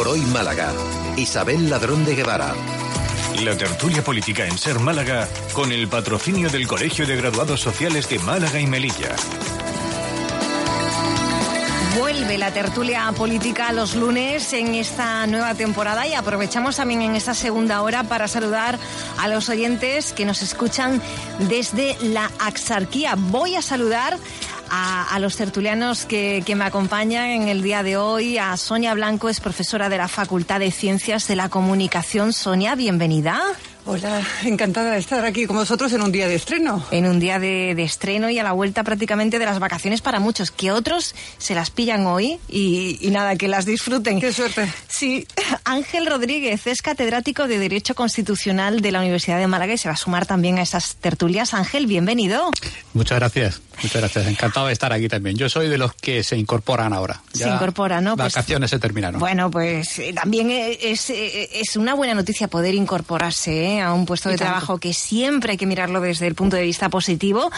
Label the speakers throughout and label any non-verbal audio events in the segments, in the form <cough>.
Speaker 1: Por hoy Málaga. Isabel Ladrón de Guevara.
Speaker 2: La tertulia política en Ser Málaga con el patrocinio del Colegio de Graduados Sociales de Málaga y Melilla.
Speaker 3: Vuelve la tertulia política los lunes en esta nueva temporada y aprovechamos también en esta segunda hora para saludar a los oyentes que nos escuchan desde la Axarquía. Voy a saludar a, a los tertulianos que, que, me acompañan en el día de hoy. A Sonia Blanco, es profesora de la Facultad de Ciencias de la Comunicación. Sonia, bienvenida.
Speaker 4: Hola, encantada de estar aquí con vosotros en un día de estreno.
Speaker 3: En un día de, de, estreno y a la vuelta prácticamente de las vacaciones para muchos, que otros se las pillan hoy y, y nada, que las disfruten.
Speaker 4: Qué suerte.
Speaker 3: Sí, <laughs> Ángel Rodríguez es catedrático de Derecho Constitucional de la Universidad de Málaga y se va a sumar también a estas tertulias. Ángel, bienvenido.
Speaker 5: Muchas gracias, muchas gracias. Encantado de estar aquí también. Yo soy de los que se incorporan ahora.
Speaker 3: Ya se incorporan, ¿no?
Speaker 5: Vacaciones
Speaker 3: pues,
Speaker 5: se terminaron.
Speaker 3: Bueno, pues eh, también es, es una buena noticia poder incorporarse ¿eh? a un puesto de trabajo que siempre hay que mirarlo desde el punto de vista positivo.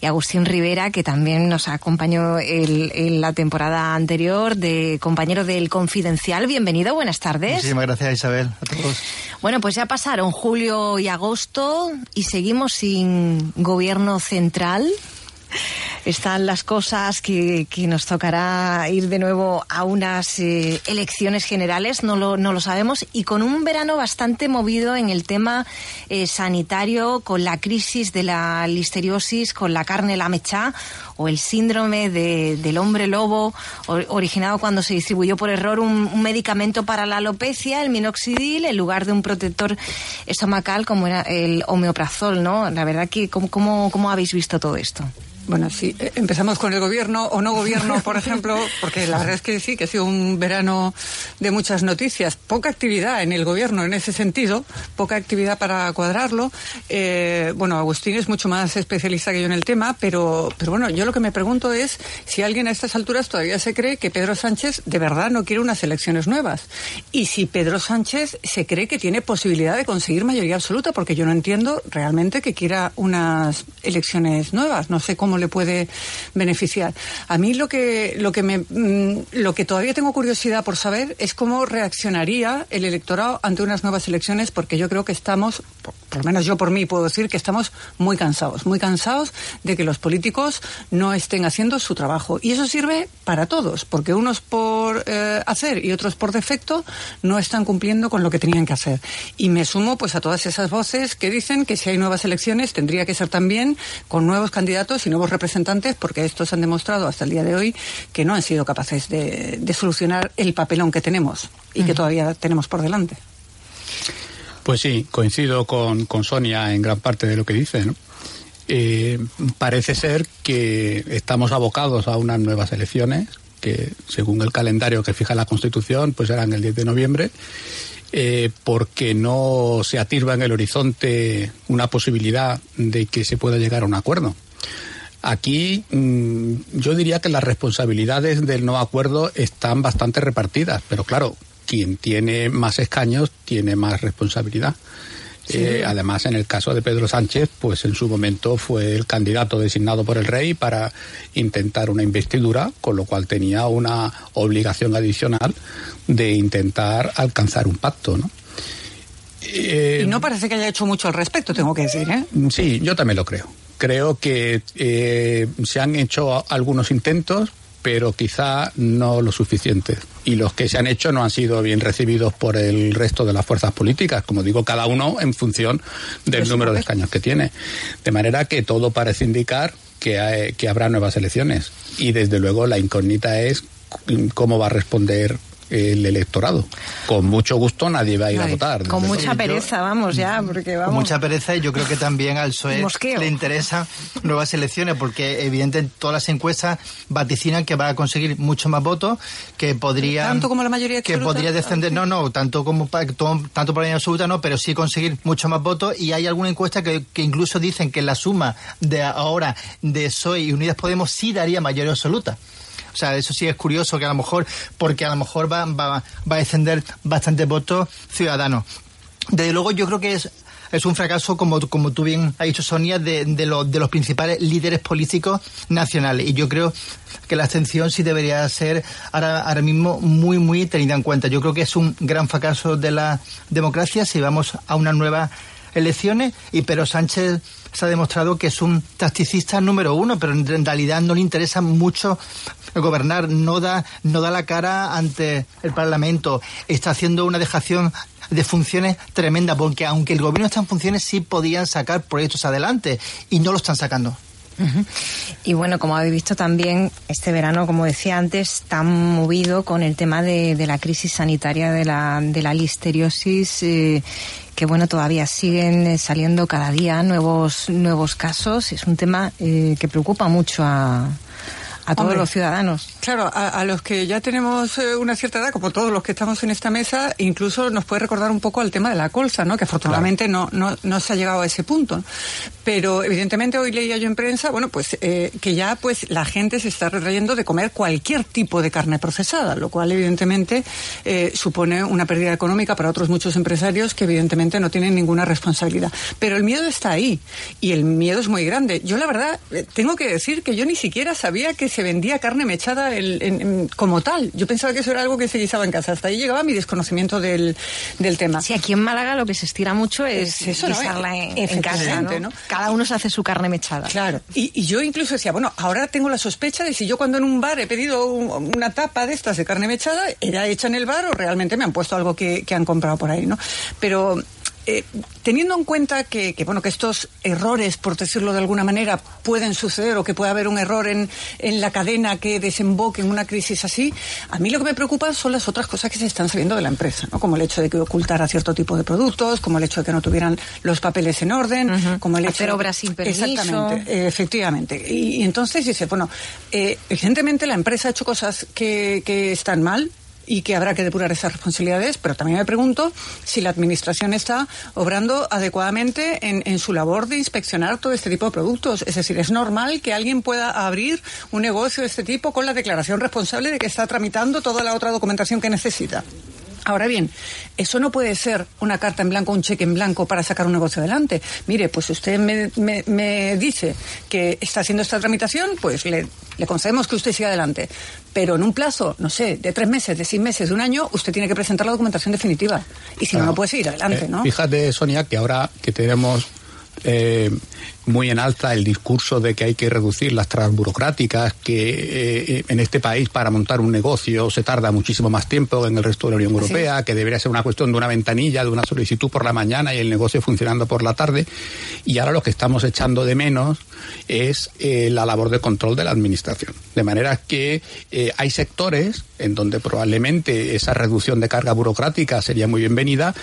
Speaker 3: Y Agustín Rivera, que también nos acompañó el, en la temporada anterior, de compañero del Confidencial. Bienvenido, buenas tardes.
Speaker 6: Muchísimas gracias, Isabel. A todos.
Speaker 3: Bueno, pues ya pasaron julio y agosto y seguimos sin gobierno central están las cosas que, que, nos tocará ir de nuevo a unas eh, elecciones generales, no lo, no lo sabemos, y con un verano bastante movido en el tema eh, sanitario, con la crisis de la listeriosis, con la carne la mecha o el síndrome de, del hombre lobo, originado cuando se distribuyó por error un, un, medicamento para la alopecia, el minoxidil, en lugar de un protector estomacal como era el homeoprazol, ¿no? La verdad que, ¿cómo, cómo, cómo habéis visto todo esto?
Speaker 4: Bueno, sí, empezamos con el gobierno o no gobierno, por ejemplo, porque la verdad es que sí, que ha sido un verano de muchas noticias, poca actividad en el gobierno en ese sentido, poca actividad para cuadrarlo. Eh, bueno, Agustín es mucho más especialista que yo en el tema, pero, pero bueno, yo lo que me pregunto es si alguien a estas alturas todavía se cree que Pedro Sánchez de verdad no quiere unas elecciones nuevas. Y si Pedro Sánchez se cree que tiene posibilidad de conseguir mayoría absoluta, porque yo no entiendo realmente que quiera unas elecciones nuevas. No sé cómo le puede beneficiar. A mí lo que lo que me lo que todavía tengo curiosidad por saber es cómo reaccionaría el electorado ante unas nuevas elecciones porque yo creo que estamos por, lo menos yo por mí puedo decir que estamos muy cansados, muy cansados de que los políticos no estén haciendo su trabajo y eso sirve para todos, porque unos por eh, hacer y otros por defecto no están cumpliendo con lo que tenían que hacer. Y me sumo pues a todas esas voces que dicen que si hay nuevas elecciones tendría que ser también con nuevos candidatos y nuevos representantes, porque estos han demostrado hasta el día de hoy que no han sido capaces de, de solucionar el papelón que tenemos y uh -huh. que todavía tenemos por delante.
Speaker 5: Pues sí, coincido con, con, Sonia en gran parte de lo que dice. Eh, parece ser que estamos abocados a unas nuevas elecciones que, según el calendario que fija la Constitución, pues serán el 10 de noviembre. Eh, porque no se atirba en el horizonte una posibilidad de que se pueda llegar a un acuerdo. Aquí mmm, yo diría que las responsabilidades del no acuerdo están bastante repartidas, pero claro, quien tiene más escaños tiene más responsabilidad. Sí. Eh, además, en el caso de Pedro Sánchez, pues en su momento fue el candidato designado por el rey para intentar una investidura, con lo cual tenía una obligación adicional de intentar alcanzar un pacto, ¿no?
Speaker 4: Eh, y no parece que haya hecho mucho al respecto, tengo que decir, ¿eh?
Speaker 5: Sí, yo también lo creo. Creo que eh, se han hecho algunos intentos, pero quizá no lo suficiente. Y los que se han hecho no han sido bien recibidos por el resto de las fuerzas políticas, como digo, cada uno en función del número de escaños que tiene. De manera que todo parece indicar que, hay, que habrá nuevas elecciones. Y desde luego la incógnita es cómo va a responder el electorado. Con mucho gusto nadie va a ir a votar.
Speaker 3: Con mucha pereza, vamos ya, porque vamos.
Speaker 6: Con mucha pereza y yo creo que también al <laughs> PSOE
Speaker 3: Mosqueo.
Speaker 6: le interesan nuevas elecciones porque evidentemente todas las encuestas vaticinan que va a conseguir mucho más votos que podría
Speaker 4: ¿Tanto como la mayoría
Speaker 6: que podría descender no no tanto como pa- to- tanto por la mayoría absoluta no pero sí conseguir mucho más votos y hay alguna encuesta que, que incluso dicen que la suma de ahora de PSOE y Unidas Podemos sí daría mayoría absoluta o sea, eso sí es curioso que a lo mejor, porque a lo mejor va, va, va a descender bastantes votos ciudadanos. Desde luego yo creo que es, es un fracaso, como, como tú bien has dicho, Sonia, de, de, los, de los principales líderes políticos nacionales. Y yo creo que la abstención sí debería ser ahora, ahora mismo muy, muy tenida en cuenta. Yo creo que es un gran fracaso de la democracia si vamos a unas nuevas elecciones. Y Pedro Sánchez se ha demostrado que es un tacticista número uno, pero en, realidad no le interesa mucho gobernar, no da, no da la cara ante el Parlamento, está haciendo una dejación de funciones tremenda, porque aunque el gobierno está en funciones, sí podían sacar proyectos adelante y no lo están sacando.
Speaker 3: Y bueno, como habéis visto también, este verano, como decía antes, tan movido con el tema de, de la crisis sanitaria de la, de la listeriosis, eh, que bueno, todavía siguen eh, saliendo cada día nuevos, nuevos casos. Es un tema eh, que preocupa mucho a, a todos
Speaker 4: Hombre.
Speaker 3: los ciudadanos.
Speaker 4: Claro, a, a los que ya tenemos eh, una cierta edad, como todos los que estamos en esta mesa, incluso nos puede recordar un poco al tema de la colza, ¿no? Que afortunadamente no, no, no se ha llegado a ese punto. Pero evidentemente hoy leía yo en prensa, bueno, pues eh, que ya pues la gente se está retrayendo de comer cualquier tipo de carne procesada, lo cual evidentemente eh, supone una pérdida económica para otros muchos empresarios que evidentemente no tienen ninguna responsabilidad. Pero el miedo está ahí y el miedo es muy grande. Yo la verdad eh, tengo que decir que yo ni siquiera sabía que se vendía carne mechada el- en- en- como tal. Yo pensaba que eso era algo que se guisaba en casa. Hasta ahí llegaba mi desconocimiento del, del tema.
Speaker 3: Sí, aquí en Málaga lo que se estira mucho es
Speaker 4: Es eso, ¿no?
Speaker 3: guisarla en, en casa, ¿no?
Speaker 4: ¿no?
Speaker 3: Cada uno se hace su carne mechada.
Speaker 4: Claro. Y, y yo incluso decía, bueno, ahora tengo la sospecha de si yo cuando en un bar he pedido un- una tapa de estas de carne mechada, era hecha en el bar o realmente me han puesto algo que, que han comprado por ahí, ¿no? Pero eh, teniendo en cuenta que, que, bueno, que estos errores, por decirlo de alguna manera, pueden suceder o que puede haber un error en, en la cadena que desemboque en una crisis así, a mí lo que me preocupa son las otras cosas que se están saliendo de la empresa, ¿no? Como el hecho de que ocultara cierto tipo de productos, como el hecho de que no tuvieran los papeles en orden, como el hecho
Speaker 3: Hacer
Speaker 4: de-
Speaker 3: obras sin permiso.
Speaker 4: Exactamente. Eh, Efectivamente. Y, y entonces dice, bueno, eh, evidentemente la empresa ha hecho cosas que, que están mal y que habrá que depurar esas responsabilidades, pero también me pregunto si la Administración está obrando adecuadamente en, en su labor de inspeccionar todo este tipo de productos. Es decir, es normal que alguien pueda abrir un negocio de este tipo con la declaración responsable de que está tramitando toda la otra documentación que necesita. Ahora bien, eso no puede ser una carta en blanco, un cheque en blanco para sacar un negocio adelante. Mire, pues usted me, me- me dice que está haciendo esta tramitación, pues le, le concedemos que usted siga adelante. Pero en un plazo, no sé, de tres meses, de seis meses, de un año, usted tiene que presentar la documentación definitiva. Y si no, no puede seguir adelante,
Speaker 5: Eh,
Speaker 4: ¿no?
Speaker 5: Fíjate, Sonia, que ahora que tenemos eh, muy en alta el discurso de que hay que reducir las trabas burocráticas, que eh, en este país para montar un negocio se tarda muchísimo más tiempo que en el resto de la Unión Europea, que debería ser una cuestión de una ventanilla, de una solicitud por la mañana y el negocio funcionando por la tarde. Y ahora lo que estamos echando de menos es eh, la labor de control de la administración. De manera que eh, hay sectores en donde probablemente esa reducción de carga burocrática sería muy bienvenida,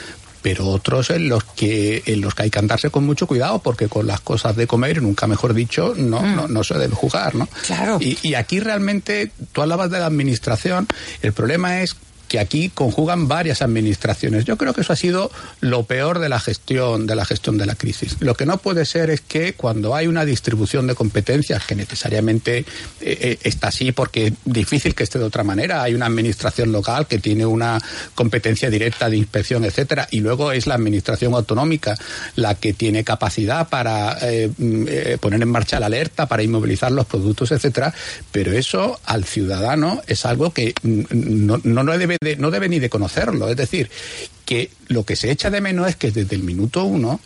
Speaker 5: pero otros en los que en los que hay que andarse con mucho cuidado porque con las cosas de comer nunca mejor dicho no no, no se debe jugar no
Speaker 4: Claro.
Speaker 5: y, y aquí realmente tú hablabas de la administración el problema es que aquí conjugan varias administraciones. Yo creo que eso ha sido lo peor de la gestión de la gestión de la crisis. Lo que no puede ser es que cuando hay una distribución de competencias que necesariamente eh, eh, está así porque es difícil que esté de otra manera, hay una administración local que tiene una competencia directa de inspección, etcétera, y luego es la administración autonómica la que tiene capacidad para eh, mm, poner en marcha la alerta, para inmovilizar los productos, etcétera, pero eso al ciudadano es algo que mm, no, no, no debe no debe ni de conocerlo. Es decir, que lo que se echa de menos es que desde el minuto uno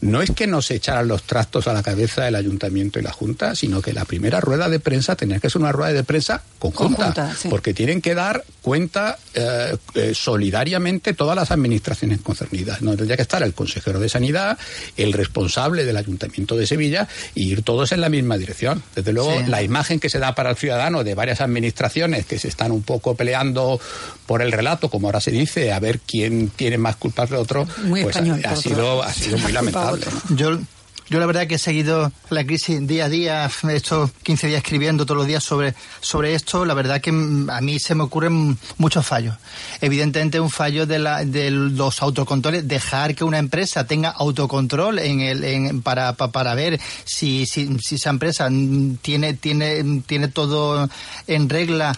Speaker 5: no es que nos echaran los trastos a la cabeza el ayuntamiento y la Junta, sino que la primera rueda de prensa tenía que ser una rueda de prensa conjunta, porque tienen que dar cuenta eh, eh, solidariamente todas las administraciones concernidas. No tendría que estar el consejero de Sanidad, el responsable del ayuntamiento de Sevilla y ir todos en la misma dirección. Desde luego, la imagen que se da para el ciudadano de varias administraciones que se están un poco peleando por el relato, como ahora se dice, a ver quién tiene más culpas de otro, pues ha, sido, ha sido muy <laughs> lamentable.
Speaker 6: Yo, yo la verdad que he seguido la crisis día a día, hecho 15 días escribiendo todos los días sobre, sobre esto. La verdad que a mí se me ocurren muchos fallos. Evidentemente un fallo de, la, de los autocontroles, dejar que una empresa tenga autocontrol en el, para, para, ver si, si, si esa empresa tiene, tiene, tiene todo en regla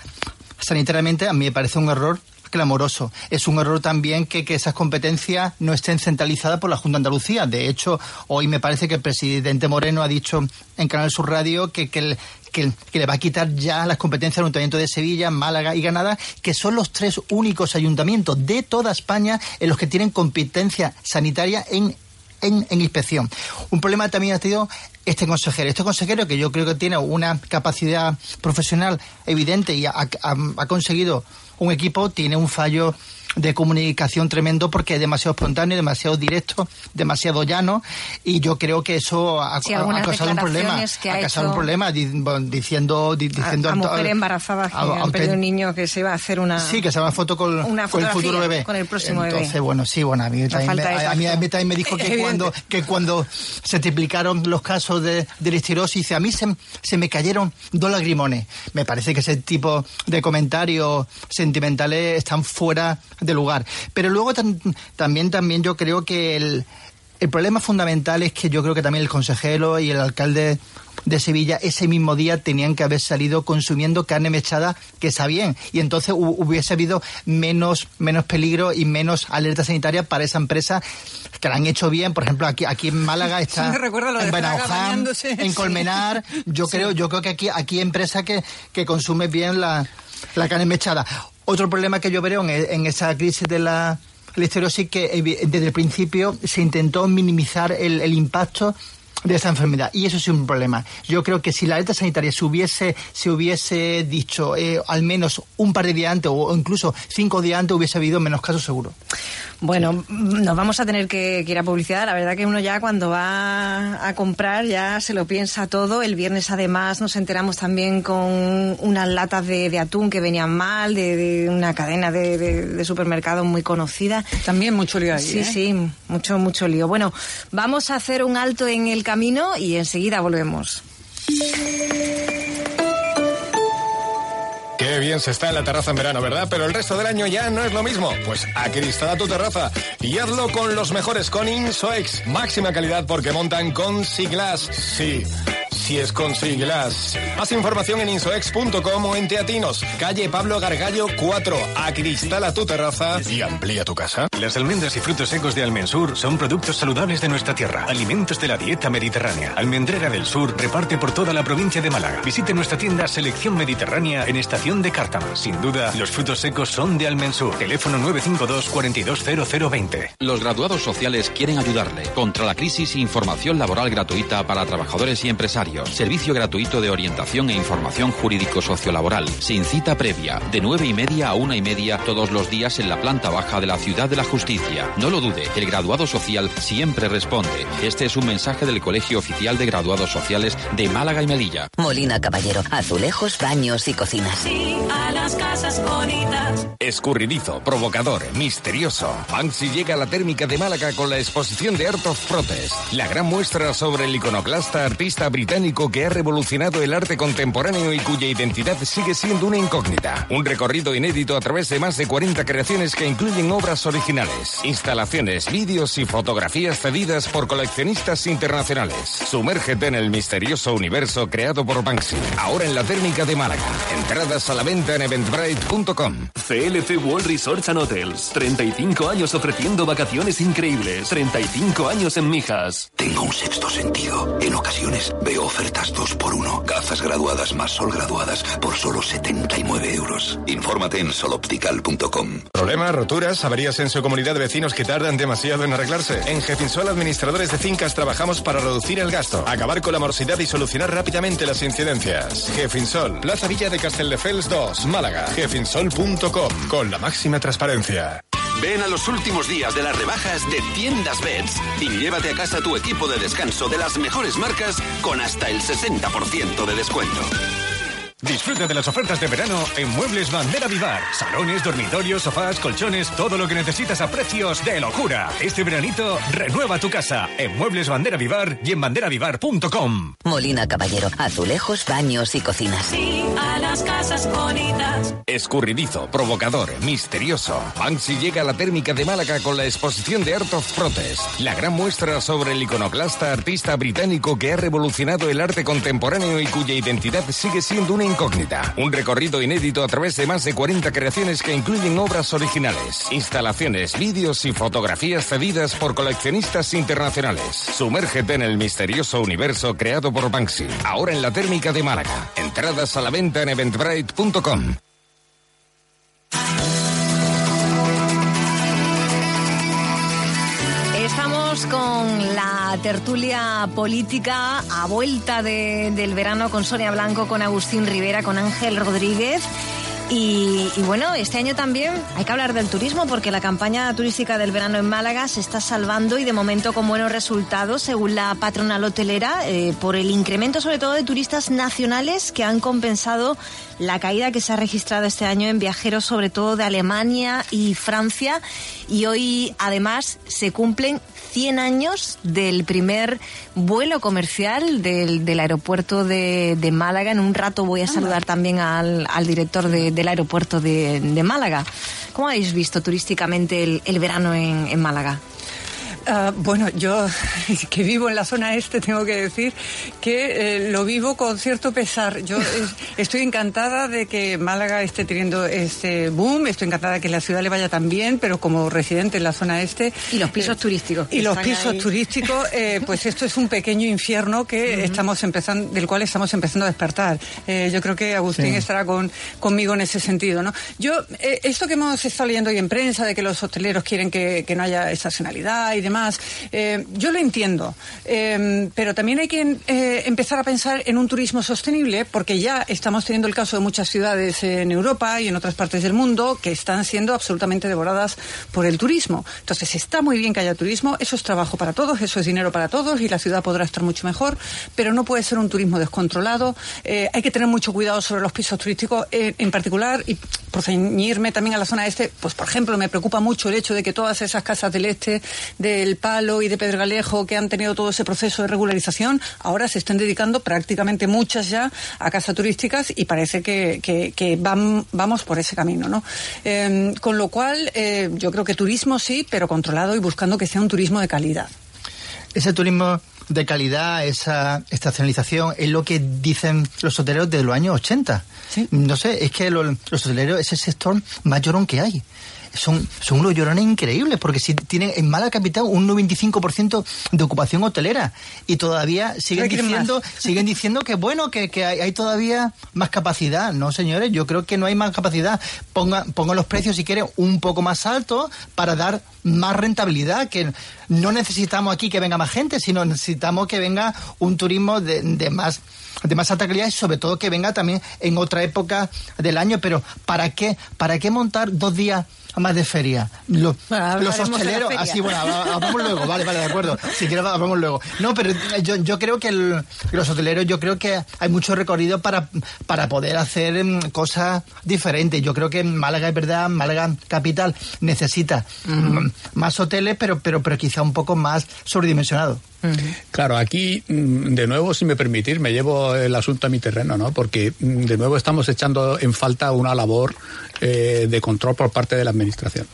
Speaker 6: sanitariamente, a mí me parece un error clamoroso. Es un error también que, que esas competencias no estén centralizadas por la Junta de Andalucía. De hecho, hoy me parece que el presidente Moreno ha dicho en Canal Sur Radio que, que, que, le va a quitar ya las competencias al Ayuntamiento de Sevilla, Málaga y Granada, que son los tres únicos ayuntamientos de toda España en los que tienen competencia sanitaria en, en, inspección. Un problema también ha tenido este consejero. Este consejero que yo creo que tiene una capacidad profesional evidente y ha conseguido un equipo tiene un fallo de comunicación tremendo porque es demasiado espontáneo, demasiado directo, demasiado llano y yo creo que eso ha, causado un problema. ha, causado un problema diciendo, diciendo
Speaker 3: a, mujer embarazada que han perdido un niño que se va a hacer una
Speaker 6: sí que se va a foto con, con el futuro bebé.
Speaker 3: con el próximo
Speaker 6: entonces bueno sí bueno a mí también, me, a, mí, también me dijo que cuando <laughs> que cuando se triplicaron los casos de, de listerosis a mí se, se me cayeron dos lagrimones me parece que ese tipo de comentarios sentimentales están fuera de lugar. Pero luego también, también yo creo que el, el problema fundamental es que yo creo que también el consejero y el alcalde de Sevilla ese mismo día tenían que haber salido consumiendo carne mechada que bien. Y entonces hubiese habido menos menos peligro y menos alerta sanitaria para esa empresa que la han hecho bien. Por ejemplo aquí aquí en Málaga está en Benauján, en Colmenar. Yo creo yo creo que aquí aquí empresa que, que consume bien la, la carne mechada otro problema que yo veo en, esa crisis de la listerosis que desde el principio se intentó minimizar el, el impacto de esta enfermedad. Y eso es un problema. Yo creo que si la alerta sanitaria se hubiese, se hubiese dicho eh, al menos un par de días antes o incluso cinco días antes, hubiese habido menos casos seguro.
Speaker 3: Bueno, nos vamos a tener que, ir a publicidad. La verdad que uno ya cuando va a comprar ya se lo piensa todo. El viernes además nos enteramos también con unas latas de, atún que venían mal, de, una cadena de, supermercados muy conocida.
Speaker 4: También mucho lío ahí.
Speaker 3: Sí,
Speaker 4: ¿eh?
Speaker 3: sí, mucho, mucho lío. Bueno, vamos a hacer un alto en el camino y enseguida volvemos.
Speaker 7: Qué bien se está en la terraza en verano, ¿verdad? Pero el resto del año ya no es lo mismo. Pues acristala tu terraza y hazlo con los mejores con Insoex. Máxima calidad porque montan con Siglas. Sí si es con siglas. Más información en insoex.com o en Teatinos, calle Pablo Gargallo 4. Acristala tu terraza y amplía tu casa.
Speaker 2: Las almendras y frutos secos de Almensur son productos saludables de nuestra tierra, alimentos de la dieta mediterránea. Almendrera del Sur reparte por toda la provincia de Málaga. Visite nuestra tienda Selección Mediterránea en Estación de Cártama. Sin duda, los frutos secos son de Almensur. Teléfono 952 420020.
Speaker 8: Los graduados sociales quieren ayudarle contra la crisis e información laboral gratuita para trabajadores y empresarios Servicio gratuito de orientación e información jurídico-sociolaboral. Sin cita previa. De nueve y media a una y media todos los días en la planta baja de la Ciudad de la Justicia. No lo dude, el graduado social siempre responde. Este es un mensaje del Colegio Oficial de Graduados Sociales de Málaga y Melilla.
Speaker 9: Molina Caballero. Azulejos, baños y cocinas.
Speaker 10: Sí, a las casas bonitas.
Speaker 7: Escurridizo, provocador, misterioso. Banksy llega a la térmica de Málaga con la exposición de Art of Protest. La gran muestra sobre el iconoclasta artista británico que ha revolucionado el arte contemporáneo y cuya identidad sigue siendo una incógnita. Un recorrido inédito a través de más de 40 creaciones que incluyen obras originales, instalaciones, vídeos y fotografías cedidas por coleccionistas internacionales. Sumérgete en el misterioso universo creado por Banksy. Ahora en la técnica de Málaga. Entradas a la venta en eventbrite.com.
Speaker 11: CLC World Resorts and Hotels. 35 años ofreciendo vacaciones increíbles. 35 años en Mijas.
Speaker 12: Tengo un sexto sentido. En ocasiones veo Ofertas 2x1. Gafas graduadas más sol graduadas por solo 79 euros. Infórmate en soloptical.com.
Speaker 13: ¿Problemas, roturas, averías en su comunidad de vecinos que tardan demasiado en arreglarse? En Jefinsol Administradores de Fincas trabajamos para reducir el gasto, acabar con la morosidad y solucionar rápidamente las incidencias. Jefinsol, Plaza Villa de Castelldefels 2, Málaga. Jefinsol.com, con la máxima transparencia.
Speaker 14: Ven a los últimos días de las rebajas de Tiendas Beds y llévate a casa tu equipo de descanso de las mejores marcas con hasta el 60% de descuento.
Speaker 2: Disfruta de las ofertas de verano en Muebles Bandera Vivar. Salones, dormitorios, sofás, colchones, todo lo que necesitas a precios de locura. Este veranito, renueva tu casa en Muebles Bandera Vivar y en banderavivar.com.
Speaker 9: Molina Caballero, azulejos, baños y cocinas.
Speaker 10: Sí, a las casas bonitas.
Speaker 7: Escurridizo, provocador, misterioso. Banksy llega a la térmica de Málaga con la exposición de Art of Protest, la gran muestra sobre el iconoclasta artista británico que ha revolucionado el arte contemporáneo y cuya identidad sigue siendo una incógnita. Un recorrido inédito a través de más de 40 creaciones que incluyen obras originales, instalaciones, vídeos y fotografías cedidas por coleccionistas internacionales. Sumérgete en el misterioso universo creado por Banksy, ahora en la térmica de Málaga. Entradas a la venta en eventbrite.com.
Speaker 3: Estamos con la tertulia política a vuelta de- del verano con Sonia Blanco, con Agustín Rivera, con Ángel Rodríguez. Y, y bueno, este año también hay que hablar del turismo porque la campaña turística del verano en Málaga se está salvando y de momento con buenos resultados según la patronal hotelera eh, por el incremento sobre todo de turistas nacionales que han compensado la caída que se ha registrado este año en viajeros sobre todo de Alemania y Francia y hoy además se cumplen 100 años del primer vuelo comercial del, del aeropuerto de, de Málaga. En un rato voy a saludar también al, al director de- del aeropuerto de, de Málaga. ¿Cómo habéis visto turísticamente el, el verano en, en Málaga?
Speaker 4: Ah, bueno, yo <laughs> que vivo en la zona este tengo que decir que eh, lo vivo con cierto pesar. Yo <laughs> eh, estoy encantada de que Málaga esté teniendo este boom, estoy encantada de que la ciudad le vaya tan bien, pero como residente en la zona este...
Speaker 3: Y los pisos turísticos. que
Speaker 4: Y los pisos
Speaker 3: ahí.
Speaker 4: turísticos, eh, <laughs> pues esto es un pequeño infierno que estamos empezando, del cual estamos empezando a despertar. Eh, yo creo que Agustín
Speaker 6: Sí.
Speaker 4: estará con, conmigo en ese sentido, ¿no? Yo, eh, esto que hemos estado leyendo hoy en prensa, de que los hosteleros quieren que, que no haya estacionalidad y demás, eh, yo lo entiendo. Eh, pero también hay que eh, empezar a pensar en un turismo sostenible, porque ya estamos teniendo el caso de muchas ciudades en Europa y en otras partes del mundo que están siendo absolutamente devoradas por el turismo. Entonces, está muy bien que haya turismo, eso es trabajo para todos, eso es dinero para todos y la ciudad podrá estar mucho mejor, pero no puede ser un turismo descontrolado. Eh, hay que tener mucho cuidado sobre los pisos turísticos en particular y por ceñirme también a la zona este, pues por ejemplo, me preocupa mucho el hecho de que todas esas casas del este, del Palo y de Pedregalejo que han tenido todo ese proceso de regularización, ahora se están dedicando prácticamente muchas ya a casas turísticas y parece que, que- que van- vamos por ese camino, ¿no? Eh, con lo cual, eh, yo creo que turismo sí, pero controlado y buscando que sea un turismo de calidad.
Speaker 6: Ese turismo de calidad, esa estacionalización, es lo que dicen los hoteleros de los años 80. No sé, es que lo- los hoteleros es el sector más llorón que hay. Son, son unos llorones increíbles, porque si tienen en Málaga capital un 95% de ocupación hotelera y todavía siguen diciendo,
Speaker 4: más.
Speaker 6: siguen diciendo que bueno, que, que hay, hay todavía más capacidad. No, señores, yo creo que no hay más capacidad. Pongan, pongan los precios, si quieren, un poco más altos para dar más rentabilidad, que no necesitamos aquí que venga más gente, sino necesitamos que venga un turismo de, de más de más alta calidad y sobre todo que venga también en otra época del año, pero ¿para qué? ¿Para qué montar dos días más de feria? Lo- <laughs>
Speaker 3: Bueno,
Speaker 6: los hosteleros, así bueno, hab- hablamos luego, vale, vale, de acuerdo. Si quieres hablamos luego. No, pero yo, yo creo que el- los hoteleros, yo creo que hay mucho recorrido para, para poder hacer mm, cosas diferentes. Yo creo que Málaga es verdad, Málaga capital necesita mm, más hoteles, pero, pero, pero quizá un poco más
Speaker 5: Claro, aquí, mm, de nuevo, si me permitís, me llevo el asunto a mi terreno, ¿no? Porque, mm, de nuevo, estamos echando en falta una labor eh, de control por parte de la Administración.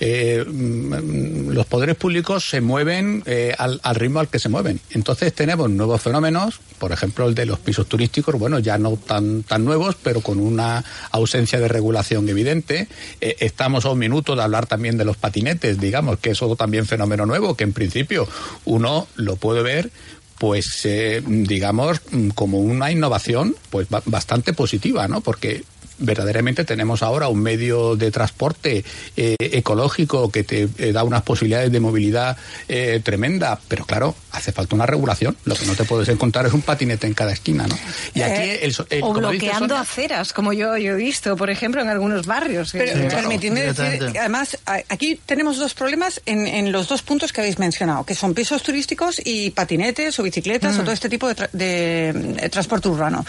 Speaker 5: Eh, mm, los poderes públicos se mueven eh, al, al ritmo al que se mueven. Entonces tenemos nuevos fenómenos, por ejemplo el de los pisos turísticos, bueno, ya no tan, tan nuevos, pero con una ausencia de regulación evidente. Eh, estamos a un minuto de hablar también de los patinetes, digamos, que es otro también fenómeno nuevo, que en principio uno lo puede ver pues eh, digamos mm, como una innovación pues ba- bastante positiva, ¿no? Porque verdaderamente tenemos ahora un medio de transporte eh, ecológico que te eh, da unas posibilidades de movilidad eh, tremenda, pero claro, hace falta una regulación. Lo que no te puedes encontrar es un patinete en cada esquina, ¿no? Y aquí el,
Speaker 3: o
Speaker 5: como
Speaker 3: bloqueando
Speaker 5: Sonia-
Speaker 3: aceras, como yo, yo he visto, por ejemplo, en algunos barrios.
Speaker 4: Pero
Speaker 3: Eh,
Speaker 4: permitidme decir, además, a- aquí tenemos dos problemas en, en los dos puntos que habéis mencionado, que son pisos turísticos y patinetes o bicicletas
Speaker 3: Mm.
Speaker 4: o todo este tipo de, tra- de, transporte urbano.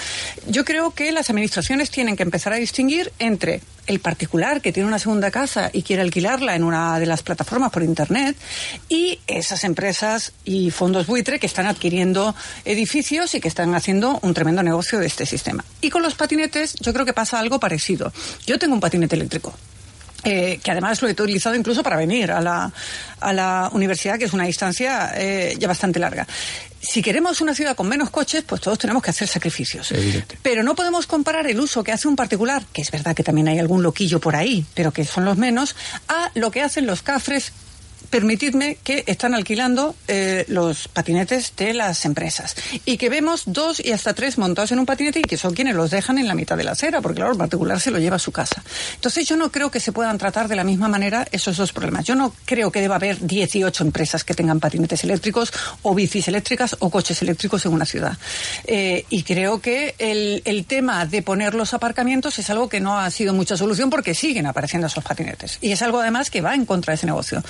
Speaker 4: Yo creo que las administraciones tienen que empezar a distinguir entre el particular que tiene una segunda casa y quiere alquilarla en una de las plataformas por internet y esas empresas y fondos buitre que están adquiriendo edificios y que están haciendo un tremendo negocio de este sistema. Y con los patinetes yo creo que pasa algo parecido. Yo tengo un patinete eléctrico. Eh, que además lo he utilizado incluso para venir a la, a la universidad, que es una distancia eh, ya bastante larga. Si queremos una ciudad con menos coches, pues todos tenemos que hacer sacrificios. Pero no podemos comparar el uso que hace un particular, que es verdad que también hay algún loquillo por ahí, pero que son los menos, a lo que hacen los cafres permitidme que están alquilando eh, los patinetes de las empresas y que vemos dos y hasta tres montados en un patinete y que son quienes los dejan en la mitad de la acera, porque claro, el particular se lo lleva a su casa. Entonces yo no creo que se puedan tratar de la misma manera esos dos problemas. Yo no creo que deba haber 18 empresas que tengan patinetes eléctricos o bicis eléctricas o coches eléctricos en una ciudad. Eh, y creo que el, el tema de poner los aparcamientos es algo que no ha sido mucha solución porque siguen apareciendo esos patinetes. Y es algo además que va en contra de ese negocio.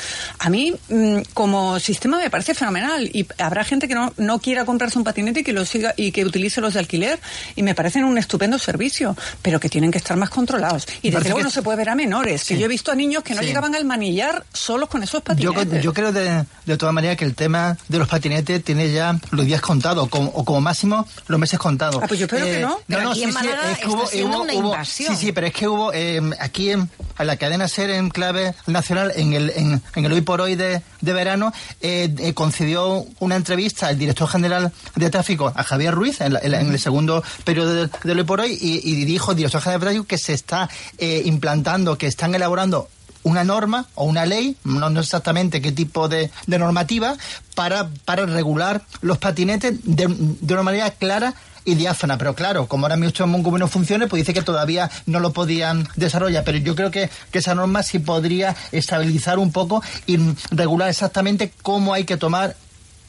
Speaker 4: A mí, mm, como sistema, me parece fenomenal. Y habrá gente que no, no quiera comprarse un patinete y que lo siga y que utilice los de alquiler. Y me parecen un estupendo servicio, pero que tienen que estar más controlados. Y desde luego
Speaker 6: que-
Speaker 4: no se puede ver a menores. Que
Speaker 6: Sí.
Speaker 4: yo he visto a niños que no
Speaker 6: Sí.
Speaker 4: llegaban al manillar solos con esos
Speaker 6: Yo,
Speaker 4: patinetes.
Speaker 6: yo creo de, de todas maneras que el tema de los patinetes tiene ya los días contados, como- o como máximo los meses contados.
Speaker 4: Ah, pues yo espero que no. Pero aquí en Málaga
Speaker 6: es que
Speaker 4: está siendo una invasión.
Speaker 6: Sí, sí, pero es que hubo eh, aquí en, a la cadena SER en clave nacional, en el, en, en el por hoy de, de verano, eh, eh, concedió una entrevista al director general de tráfico, a Javier Ruiz, en, la- en el segundo periodo de- del hoy por hoy, y, y dijo el director general de tráfico que se está eh, implantando, que están elaborando una norma o una ley, no, no exactamente qué tipo de, de normativa, para, para regular los patinetes de, de una manera clara y diáfana. Pero claro, como ahora mismo Mongomo no funciona, pues dice que todavía no lo podían desarrollar. Pero yo creo que, que esa norma sí podría estabilizar un poco y regular exactamente cómo hay que tomar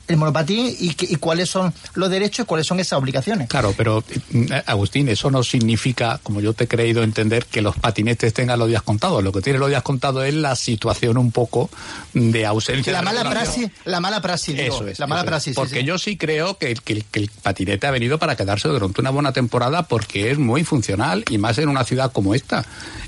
Speaker 6: el monopatín y, que- y cuáles son los derechos y cuáles son esas obligaciones.
Speaker 5: Claro, pero eh, Agustín, eso no significa, como yo te he creído entender, que los patinetes tengan los días contados. Lo que tiene los días contados es la situación un poco de ausencia
Speaker 6: La
Speaker 5: de
Speaker 6: mala praxis, la mala praxis, digo,
Speaker 5: Eso es.
Speaker 6: la mala
Speaker 5: eso
Speaker 6: praxis.
Speaker 5: Porque
Speaker 6: sí.
Speaker 5: yo sí creo que, que el- que el patinete ha venido para quedarse durante una buena temporada porque es muy funcional y más en una ciudad como esta,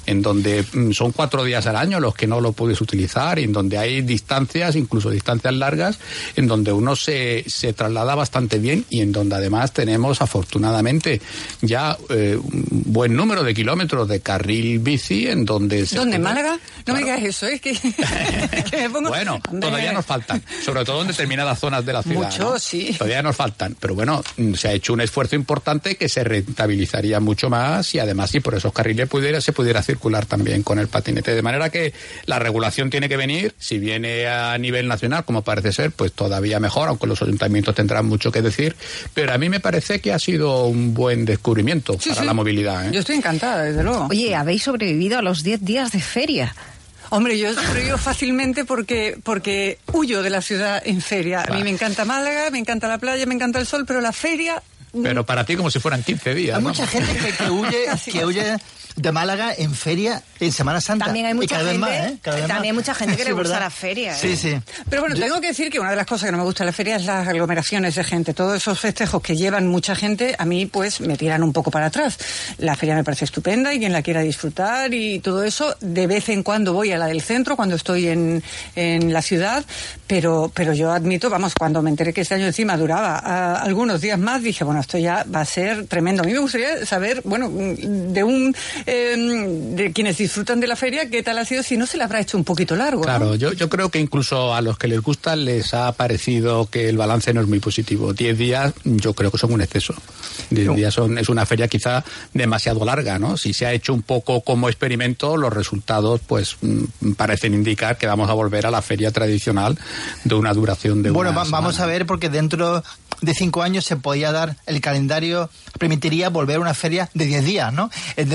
Speaker 5: en donde mm, son cuatro días al año los que no lo puedes utilizar y en donde hay distancias, incluso distancias largas, en donde uno se, se traslada bastante bien y en donde además tenemos afortunadamente ya eh, un buen número de kilómetros de carril bici en donde se
Speaker 4: ¿Dónde? ¿En
Speaker 5: puede-
Speaker 4: Málaga? No me digas eso, es que, <laughs> que me pongo...
Speaker 5: bueno, todavía nos faltan, sobre todo en determinadas zonas de la ciudad.
Speaker 4: Mucho,
Speaker 5: ¿no?
Speaker 4: sí.
Speaker 5: Todavía nos faltan, pero bueno, mm, se ha hecho un esfuerzo importante que se rentabilizaría mucho más y además si por esos carriles pudiera se pudiera circular también con el patinete, de manera que la regulación tiene que venir, si viene a nivel nacional, como parece ser, pues todavía mejor, aunque los ayuntamientos tendrán mucho que decir, pero a mí me parece que ha sido un buen descubrimiento
Speaker 4: Sí,
Speaker 5: para
Speaker 4: sí.
Speaker 5: la movilidad. ¿eh?
Speaker 4: Yo estoy encantada, desde luego.
Speaker 3: Oye, habéis sobrevivido a los 10 días de feria.
Speaker 4: Hombre, yo sobrevivo fácilmente porque, porque huyo de la ciudad en feria. A mí me encanta Málaga, me encanta la playa, me encanta el sol, pero la feria...
Speaker 5: Pero para ti como si fueran 15 días.
Speaker 6: Hay
Speaker 5: ¿no?
Speaker 6: mucha gente que, que huye, <laughs> que huye de Málaga en feria en Semana Santa.
Speaker 3: También hay
Speaker 6: Y
Speaker 3: mucha
Speaker 6: cada vez
Speaker 3: gente,
Speaker 6: más, ¿eh? Cada vez
Speaker 3: también
Speaker 6: más.
Speaker 3: hay mucha gente que <laughs>
Speaker 6: Sí,
Speaker 3: le gusta
Speaker 6: ¿verdad?
Speaker 3: la feria, ¿eh?
Speaker 6: Sí, sí.
Speaker 4: Pero bueno, tengo que decir que una de las cosas que no me gusta de la feria es las aglomeraciones de gente. Todos esos festejos que llevan mucha gente, a mí pues me tiran un poco para atrás. La feria me parece estupenda y quien la quiera disfrutar y todo eso, de vez en cuando voy a la del centro cuando estoy en, en la ciudad, pero, pero yo admito, vamos, cuando me enteré que este año encima duraba ah, algunos días más, dije, bueno, esto ya va a ser tremendo. A mí me gustaría saber, bueno, de un eh, de quienes disfrutan de la feria, ¿qué tal ha sido si no se le habrá hecho un poquito largo?
Speaker 5: Claro,
Speaker 4: ¿no?
Speaker 5: yo, yo creo que incluso a los que les gusta les ha parecido que el balance no es muy positivo. Diez días yo creo que son un exceso. Diez días son, es una feria quizá demasiado larga, ¿no? Si se ha hecho un poco como experimento, los resultados pues mm, parecen indicar que vamos a volver a la feria tradicional de una duración de
Speaker 6: Bueno,
Speaker 5: una
Speaker 6: va- vamos a ver, porque dentro de cinco años se podía dar, el calendario permitiría volver a una feria de diez días, ¿no? Eh,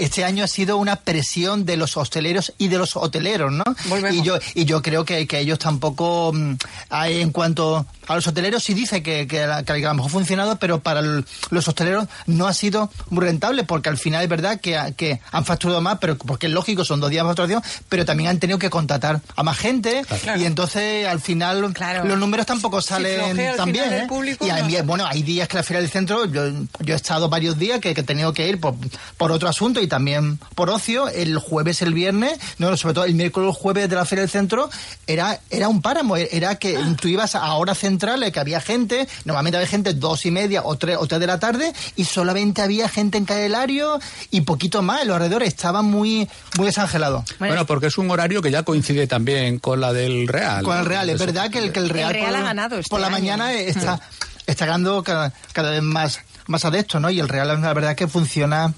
Speaker 6: Este año ha sido una presión de los hosteleros y de los hoteleros, ¿no? Y yo, y yo creo que, que ellos tampoco, mm, hay en cuanto a los hoteleros, sí dice que, que, la- que a lo mejor ha funcionado, pero para el- los hosteleros no ha sido muy rentable, porque al final es verdad que, ha- que han facturado más, pero porque es lógico, son dos días de facturación, pero también han tenido que contratar a más gente,
Speaker 4: Claro.
Speaker 6: y entonces al final los números tampoco salen
Speaker 4: al
Speaker 6: tan bien. ¿eh?
Speaker 4: público,
Speaker 6: y hay
Speaker 4: no.
Speaker 6: días- bueno, hay días que la Feria del Centro, yo, yo he estado varios días que, que he tenido que ir por, por otro asunto y también por ocio, el jueves, el viernes, no, sobre todo el miércoles, el jueves de la Feria del Centro, era, era un páramo, era que tú ibas a horas centrales, que había gente, normalmente había gente dos y media o tres, o tres de la tarde, y solamente había gente en Candelario y poquito más, en los alrededores estaba muy, muy desangelado.
Speaker 5: Bueno, porque es un horario que ya coincide también con la del Real.
Speaker 6: Con el Real, es verdad que el, que el Real,
Speaker 3: Real
Speaker 6: por,
Speaker 3: ha ganado este
Speaker 6: por la
Speaker 3: año.
Speaker 6: mañana está, está ganando cada, cada vez más, más adeptos, ¿no? Y el Real, la verdad, que funciona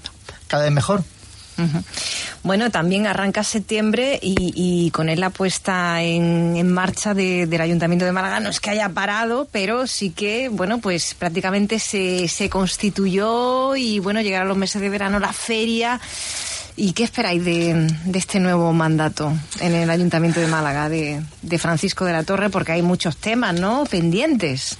Speaker 6: cada vez mejor.
Speaker 3: Bueno, también arranca septiembre y, y con él la puesta en, en marcha de- del Ayuntamiento de Málaga no es que haya parado, pero sí que, bueno, pues prácticamente se, se constituyó y, bueno, llegarán los meses de verano la feria. ¿Y qué esperáis de, de este nuevo mandato en el Ayuntamiento de Málaga, de, de Francisco de la Torre? Porque hay muchos temas, ¿no?, pendientes.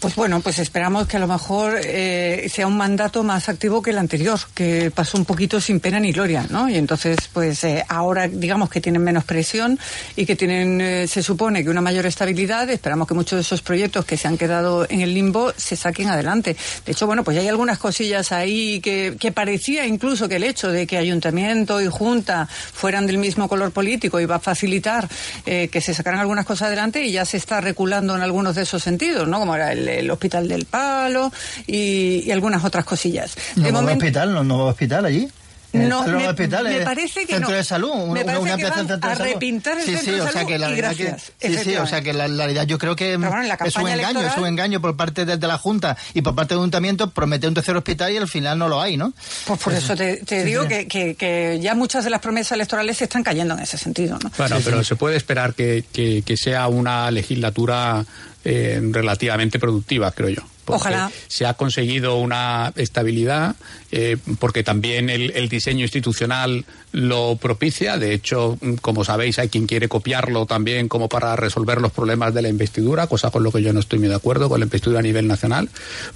Speaker 4: Pues bueno, pues esperamos que a lo mejor eh, sea un mandato más activo que el anterior, que pasó un poquito sin pena ni gloria, ¿no? Y entonces, pues eh, ahora digamos que tienen menos presión y que tienen, eh, se supone que una mayor estabilidad. Esperamos que muchos de esos proyectos que se han quedado en el limbo se saquen adelante. De hecho, bueno, pues ya hay algunas cosillas ahí que, que parecía incluso que el hecho de que ayuntamiento y junta fueran del mismo color político iba a facilitar eh, que se sacaran algunas cosas adelante y ya se está reculando en algunos de esos sentidos, ¿no? Como era el, el Hospital del Palo y, y algunas otras cosillas.
Speaker 6: No
Speaker 4: De momento-
Speaker 6: hospital, no, no va a hospital allí.
Speaker 4: No,
Speaker 6: El
Speaker 4: me- parece que
Speaker 6: centro
Speaker 4: no.
Speaker 6: de salud,
Speaker 4: Me
Speaker 6: una,
Speaker 4: parece
Speaker 6: una
Speaker 4: que
Speaker 6: pieza
Speaker 4: van a
Speaker 6: de salud.
Speaker 4: repintar el
Speaker 6: sí,
Speaker 4: centro
Speaker 6: sí,
Speaker 4: de
Speaker 6: o sea que la verdad que sí, sí, o sea que la, la realidad yo creo que
Speaker 4: bueno,
Speaker 6: es un engaño, es un engaño por parte de, de la Junta y por parte del ayuntamiento prometer un tercer hospital y al final no lo hay, ¿no?
Speaker 4: Pues por eso te, te
Speaker 6: Sí,
Speaker 4: digo
Speaker 6: sí.
Speaker 4: Que, que- que ya muchas de las promesas electorales se están cayendo en ese sentido, ¿no?
Speaker 5: Bueno, pero se puede esperar que, que- que sea una legislatura eh, relativamente productiva, creo yo. Porque
Speaker 4: Ojalá.
Speaker 5: Se ha conseguido una estabilidad, eh, porque también el, el diseño institucional lo propicia. De hecho, como sabéis, hay quien quiere copiarlo también como para resolver los problemas de la investidura, cosa con lo que yo no estoy muy de acuerdo con la investidura a nivel nacional.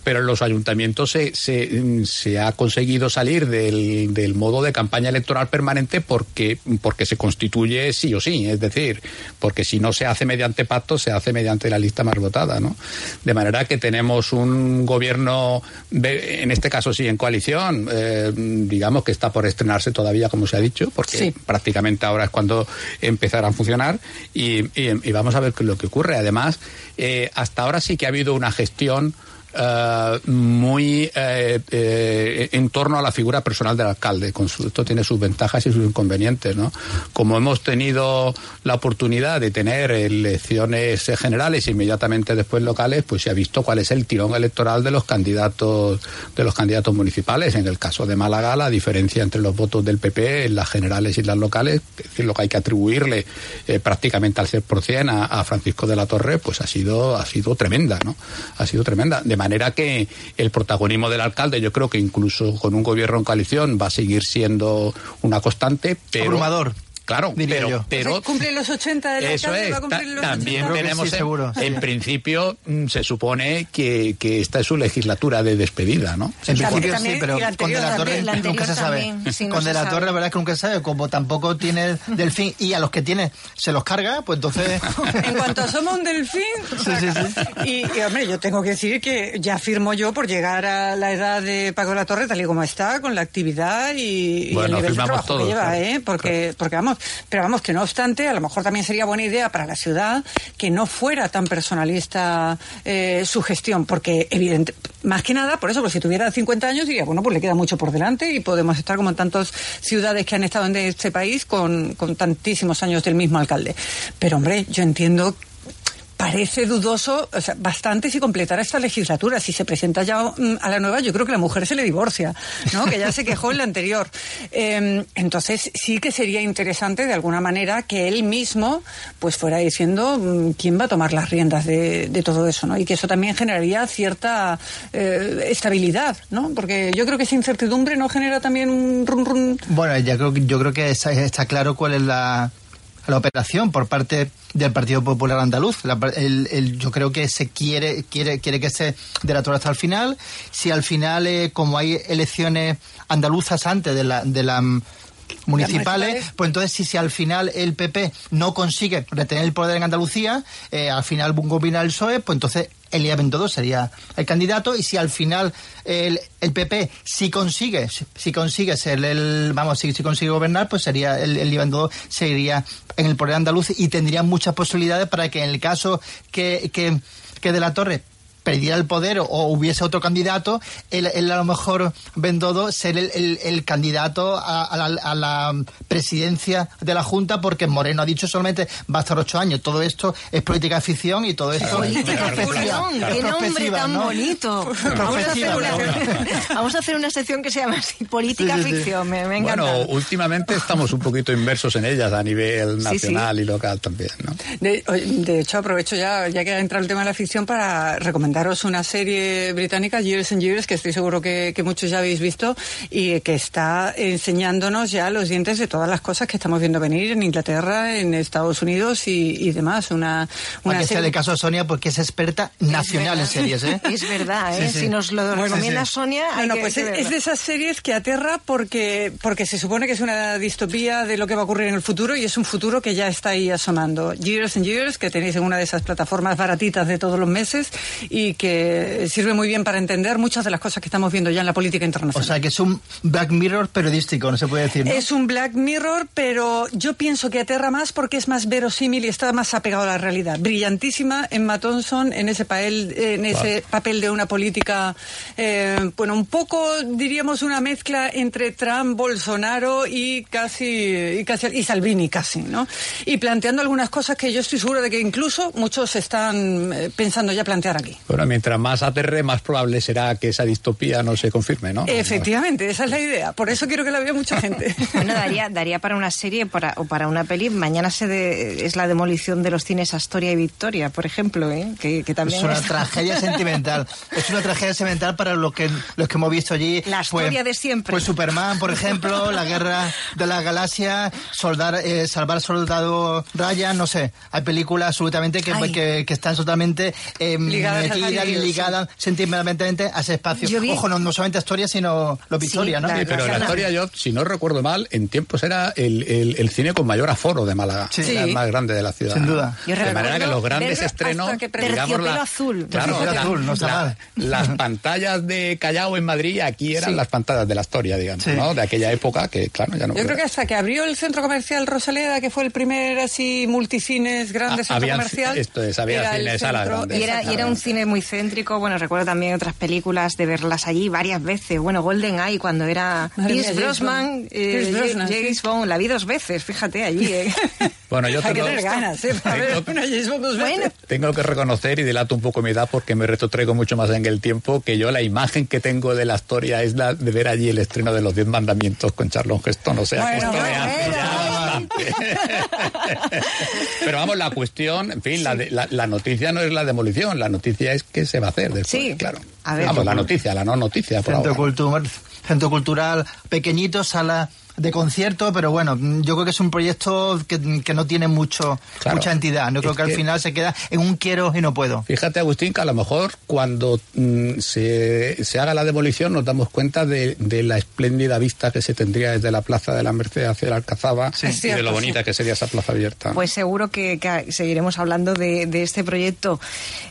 Speaker 5: Pero en los ayuntamientos se, se, se ha conseguido salir del, del modo de campaña electoral permanente porque, porque se constituye sí o sí. Es decir, porque si no se hace mediante pacto, se hace mediante la lista más votada. ¿no? De manera que tenemos un gobierno, de- en este caso sí, en coalición, eh, digamos que está por estrenarse todavía, como se ha dicho, porque
Speaker 4: Sí.
Speaker 5: prácticamente ahora es cuando empezarán a funcionar y, y- y vamos a ver lo que ocurre. Además, eh, hasta ahora sí que ha habido una gestión eh, muy eh, eh, en torno a la figura personal del alcalde. Con su- esto tiene sus ventajas y sus inconvenientes. ¿no? Como hemos tenido la oportunidad de tener elecciones generales inmediatamente después locales, pues se ha visto cuál es el tirón electoral de los candidatos de los candidatos municipales. En el caso de Málaga, la diferencia entre los votos del PP en las generales y las locales, es decir, lo que hay que atribuirle eh, prácticamente al 100% a, a Francisco de la Torre, pues ha sido ha sido tremenda, ¿no? Ha sido tremenda. De manera que el protagonismo del alcalde, yo creo que incluso con un gobierno en coalición va a seguir siendo una constante, pero. Claro,
Speaker 6: diría
Speaker 5: pero,
Speaker 6: yo.
Speaker 5: pero
Speaker 4: Cumple los 80 del
Speaker 5: eso
Speaker 4: alcalde,
Speaker 5: es.
Speaker 4: va a cumplir
Speaker 5: Ta-
Speaker 4: los
Speaker 5: también
Speaker 4: 80.
Speaker 5: tenemos
Speaker 6: sí,
Speaker 5: en,
Speaker 6: seguro, sí.
Speaker 5: en principio mm, se supone que, que esta es su legislatura de despedida, ¿no?
Speaker 6: En principio sí, pero
Speaker 4: y la
Speaker 6: con De la Torre
Speaker 3: la
Speaker 6: nunca se sabe.
Speaker 3: también,
Speaker 6: con De la. Torre la verdad es que nunca se sabe. Como tampoco tiene delfín y a los que tiene se los carga, pues entonces... <laughs>
Speaker 4: En cuanto somos un delfín,
Speaker 6: Sí, sí, sí.
Speaker 4: Y, y, hombre, yo tengo que decir que ya firmo yo por llegar a la edad de Paco de la Torre tal y como está, con la actividad y, y
Speaker 5: Bueno,
Speaker 4: el nivel de
Speaker 5: firmamos
Speaker 4: trabajo
Speaker 5: todos,
Speaker 4: que lleva. ¿eh? Porque, porque vamos, Pero vamos, que no obstante, a lo mejor también sería buena idea para la ciudad que no fuera tan personalista eh, su gestión, porque evidente, más que nada, por eso, si tuviera 50 años diría, bueno, pues le queda mucho por delante y podemos estar como en tantas ciudades que han estado en este país con, con tantísimos años del mismo alcalde. Pero hombre, yo entiendo parece dudoso, o sea, bastante si completara esta legislatura. Si se presenta ya mm, a la nueva, yo creo que la mujer se le divorcia, ¿no? que ya se quejó en la anterior. Eh, entonces, sí que sería interesante, de alguna manera, que él mismo pues fuera diciendo mm, quién va a tomar las riendas de, de, todo eso, ¿no? Y que eso también generaría cierta eh, estabilidad, ¿no? Porque yo creo que esa incertidumbre no genera también un run run.
Speaker 6: Bueno, ya creo, yo creo que está claro cuál es la la operación por parte del Partido Popular Andaluz. La, el, el, yo creo que se quiere, quiere, quiere que se delatore hasta el final. Si al final, eh, como hay elecciones andaluzas antes de la, de la municipales, pues entonces si, si al final el PP no consigue retener el poder en Andalucía, eh, al final gobierna el PSOE, pues entonces Elías Bendodo sería el candidato. Y si al final el, el PP si consigue si consigue ser el vamos si, si consigue gobernar pues sería el, el Bendodo seguiría en el poder andaluz y tendría muchas posibilidades para que en el caso que, que, que de la Torre perdiera el poder o, o hubiese otro candidato, él, él, a lo mejor Bendodo ser el, el, el candidato a, a, la, a, la, presidencia de la Junta, porque Moreno ha dicho solamente va a estar ocho años. Todo esto es política ficción y todo esto
Speaker 3: política
Speaker 6: es
Speaker 3: ficción. Qué nombre tan ¿no? bonito. Vamos a, hacer una, <laughs> vamos a hacer una sección que se llama así, política sí, sí, ficción. Me, me encanta.
Speaker 5: Bueno, últimamente estamos un poquito inmersos en ellas a nivel nacional y local también. ¿no?
Speaker 4: De, de, hecho, aprovecho ya, ya que ha entrado el tema de la ficción para recomendar recomendaros una serie británica, Years and Years, que estoy seguro que, que, muchos ya habéis visto y que está enseñándonos ya los dientes de todas las cosas que estamos viendo venir en Inglaterra, en Estados Unidos y, y demás. Una,
Speaker 6: una serie... sea de caso a Sonia porque es experta nacional
Speaker 3: es
Speaker 6: en series, ¿eh?
Speaker 3: Es verdad, ¿eh? Sí, sí. Si nos lo bueno, recomienda sí, Sonia,
Speaker 4: hay no, no, pues que es, es, de esas series que aterra porque, porque se supone que es una distopía de lo que va a ocurrir en el futuro y es un futuro que ya está ahí asomando. Years and Years, que tenéis en una de esas plataformas baratitas de todos los meses y que sirve muy bien para entender muchas de las cosas que estamos viendo ya en la política internacional.
Speaker 6: O sea, que es un Black Mirror periodístico, no se puede decir. ¿no?
Speaker 4: Es un Black Mirror, pero yo pienso que aterra más porque es más verosímil y está más apegado a la realidad. Brillantísima Emma Thompson en ese papel, en ese papel de una política, eh, bueno, un poco, diríamos, una mezcla entre Trump, Bolsonaro y casi, y casi, y Salvini casi, ¿no? Y planteando algunas cosas que yo estoy seguro de que incluso muchos están eh, pensando ya plantear aquí.
Speaker 5: Bueno, mientras más aterre, más probable será que esa distopía no se confirme, ¿no?
Speaker 4: Efectivamente, esa es la idea. Por eso quiero que la vea mucha gente. <laughs>
Speaker 3: bueno, daría, daría para una serie para, o para una peli. Mañana se de, es la demolición de los cines Astoria y Victoria, por ejemplo, ¿eh? que, que también
Speaker 6: es una tragedia <laughs> sentimental. Es una tragedia sentimental para los que, los que hemos visto allí.
Speaker 3: La historia
Speaker 6: pues,
Speaker 3: de siempre.
Speaker 6: Pues Superman, por ejemplo, la guerra de la galaxia, soldar, eh, salvar soldado Ryan, no sé. Hay películas absolutamente que, que, que, están totalmente eh,
Speaker 4: ligadas
Speaker 6: ligada sentimentalmente a ese espacio. Ojo, no, no, solamente Astoria, sino los Victoria,
Speaker 5: sí,
Speaker 6: ¿no?
Speaker 5: Sí, pero la Astoria, yo, si no recuerdo mal, en tiempos era el, el, el cine con mayor aforo de Málaga.
Speaker 6: Sí.
Speaker 5: Era el más grande de la ciudad.
Speaker 6: Sin duda.
Speaker 5: Yo de manera que los grandes estrenos.
Speaker 3: Digamos, la, azul.
Speaker 5: Claro, la,
Speaker 6: azul, no
Speaker 5: la, las pantallas de Callao en Madrid, aquí eran las pantallas de la Astoria, digamos, ¿no? De aquella época que, claro, ya no.
Speaker 4: Yo creo que hasta que abrió el centro comercial Rosaleda, que fue el primer así multicines grande centro
Speaker 5: había,
Speaker 4: comercial.
Speaker 5: Esto es, había cine de sala.
Speaker 3: Y era, y era un cine muy céntrico, bueno, recuerdo también otras películas de verlas allí varias veces. Bueno, Golden Eye cuando era Pierce Brosnan, eh, James Bond, la vi dos veces, fíjate allí. Eh. <laughs>
Speaker 5: Bueno, yo <laughs>
Speaker 4: tengo, que ganas, ¿eh? Para tengo, ver una James Bond dos
Speaker 3: bueno.
Speaker 4: veces.
Speaker 5: tengo que reconocer y delato un poco mi edad porque me retrotraigo mucho más en el tiempo que yo la imagen que tengo de la historia es la de ver allí el estreno de los Diez Mandamientos con Charlon Heston, o sea,
Speaker 4: bueno,
Speaker 5: que esto
Speaker 4: bueno,
Speaker 5: hace ya <laughs> Pero vamos, la cuestión, en fin, sí. la, de, la, la, noticia no es la demolición, la noticia es que se va a hacer después,
Speaker 3: sí.
Speaker 5: claro.
Speaker 3: A ver,
Speaker 5: vamos, la noticia, la no noticia. Por
Speaker 6: centro,
Speaker 5: ahora.
Speaker 6: cultural, centro cultural pequeñito, sala de concierto, pero bueno, yo creo que es un proyecto que, que no tiene mucho claro. mucha entidad. No creo que, que, al final se queda en un quiero y no puedo.
Speaker 5: Fíjate, Agustín, que a lo mejor cuando mm, se, se, haga la demolición nos damos cuenta de, de, la espléndida vista que se tendría desde la Plaza de la Merced hacia la Alcazaba sí, y de lo bonita que sería esa plaza abierta.
Speaker 3: Pues seguro que, que seguiremos hablando de, de, este proyecto.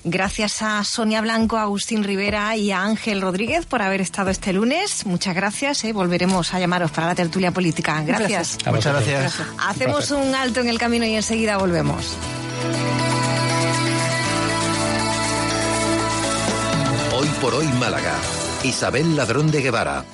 Speaker 3: Gracias a Sonia Blanco, a Agustín Rivera y a Ángel Rodríguez por haber estado este lunes. Muchas gracias. ¿eh? Volveremos a llamaros para la tertulia política. Gracias.
Speaker 6: Muchas gracias.
Speaker 3: Hacemos un alto en el camino y enseguida volvemos.
Speaker 1: Hoy por hoy Málaga. Isabel Ladrón de Guevara.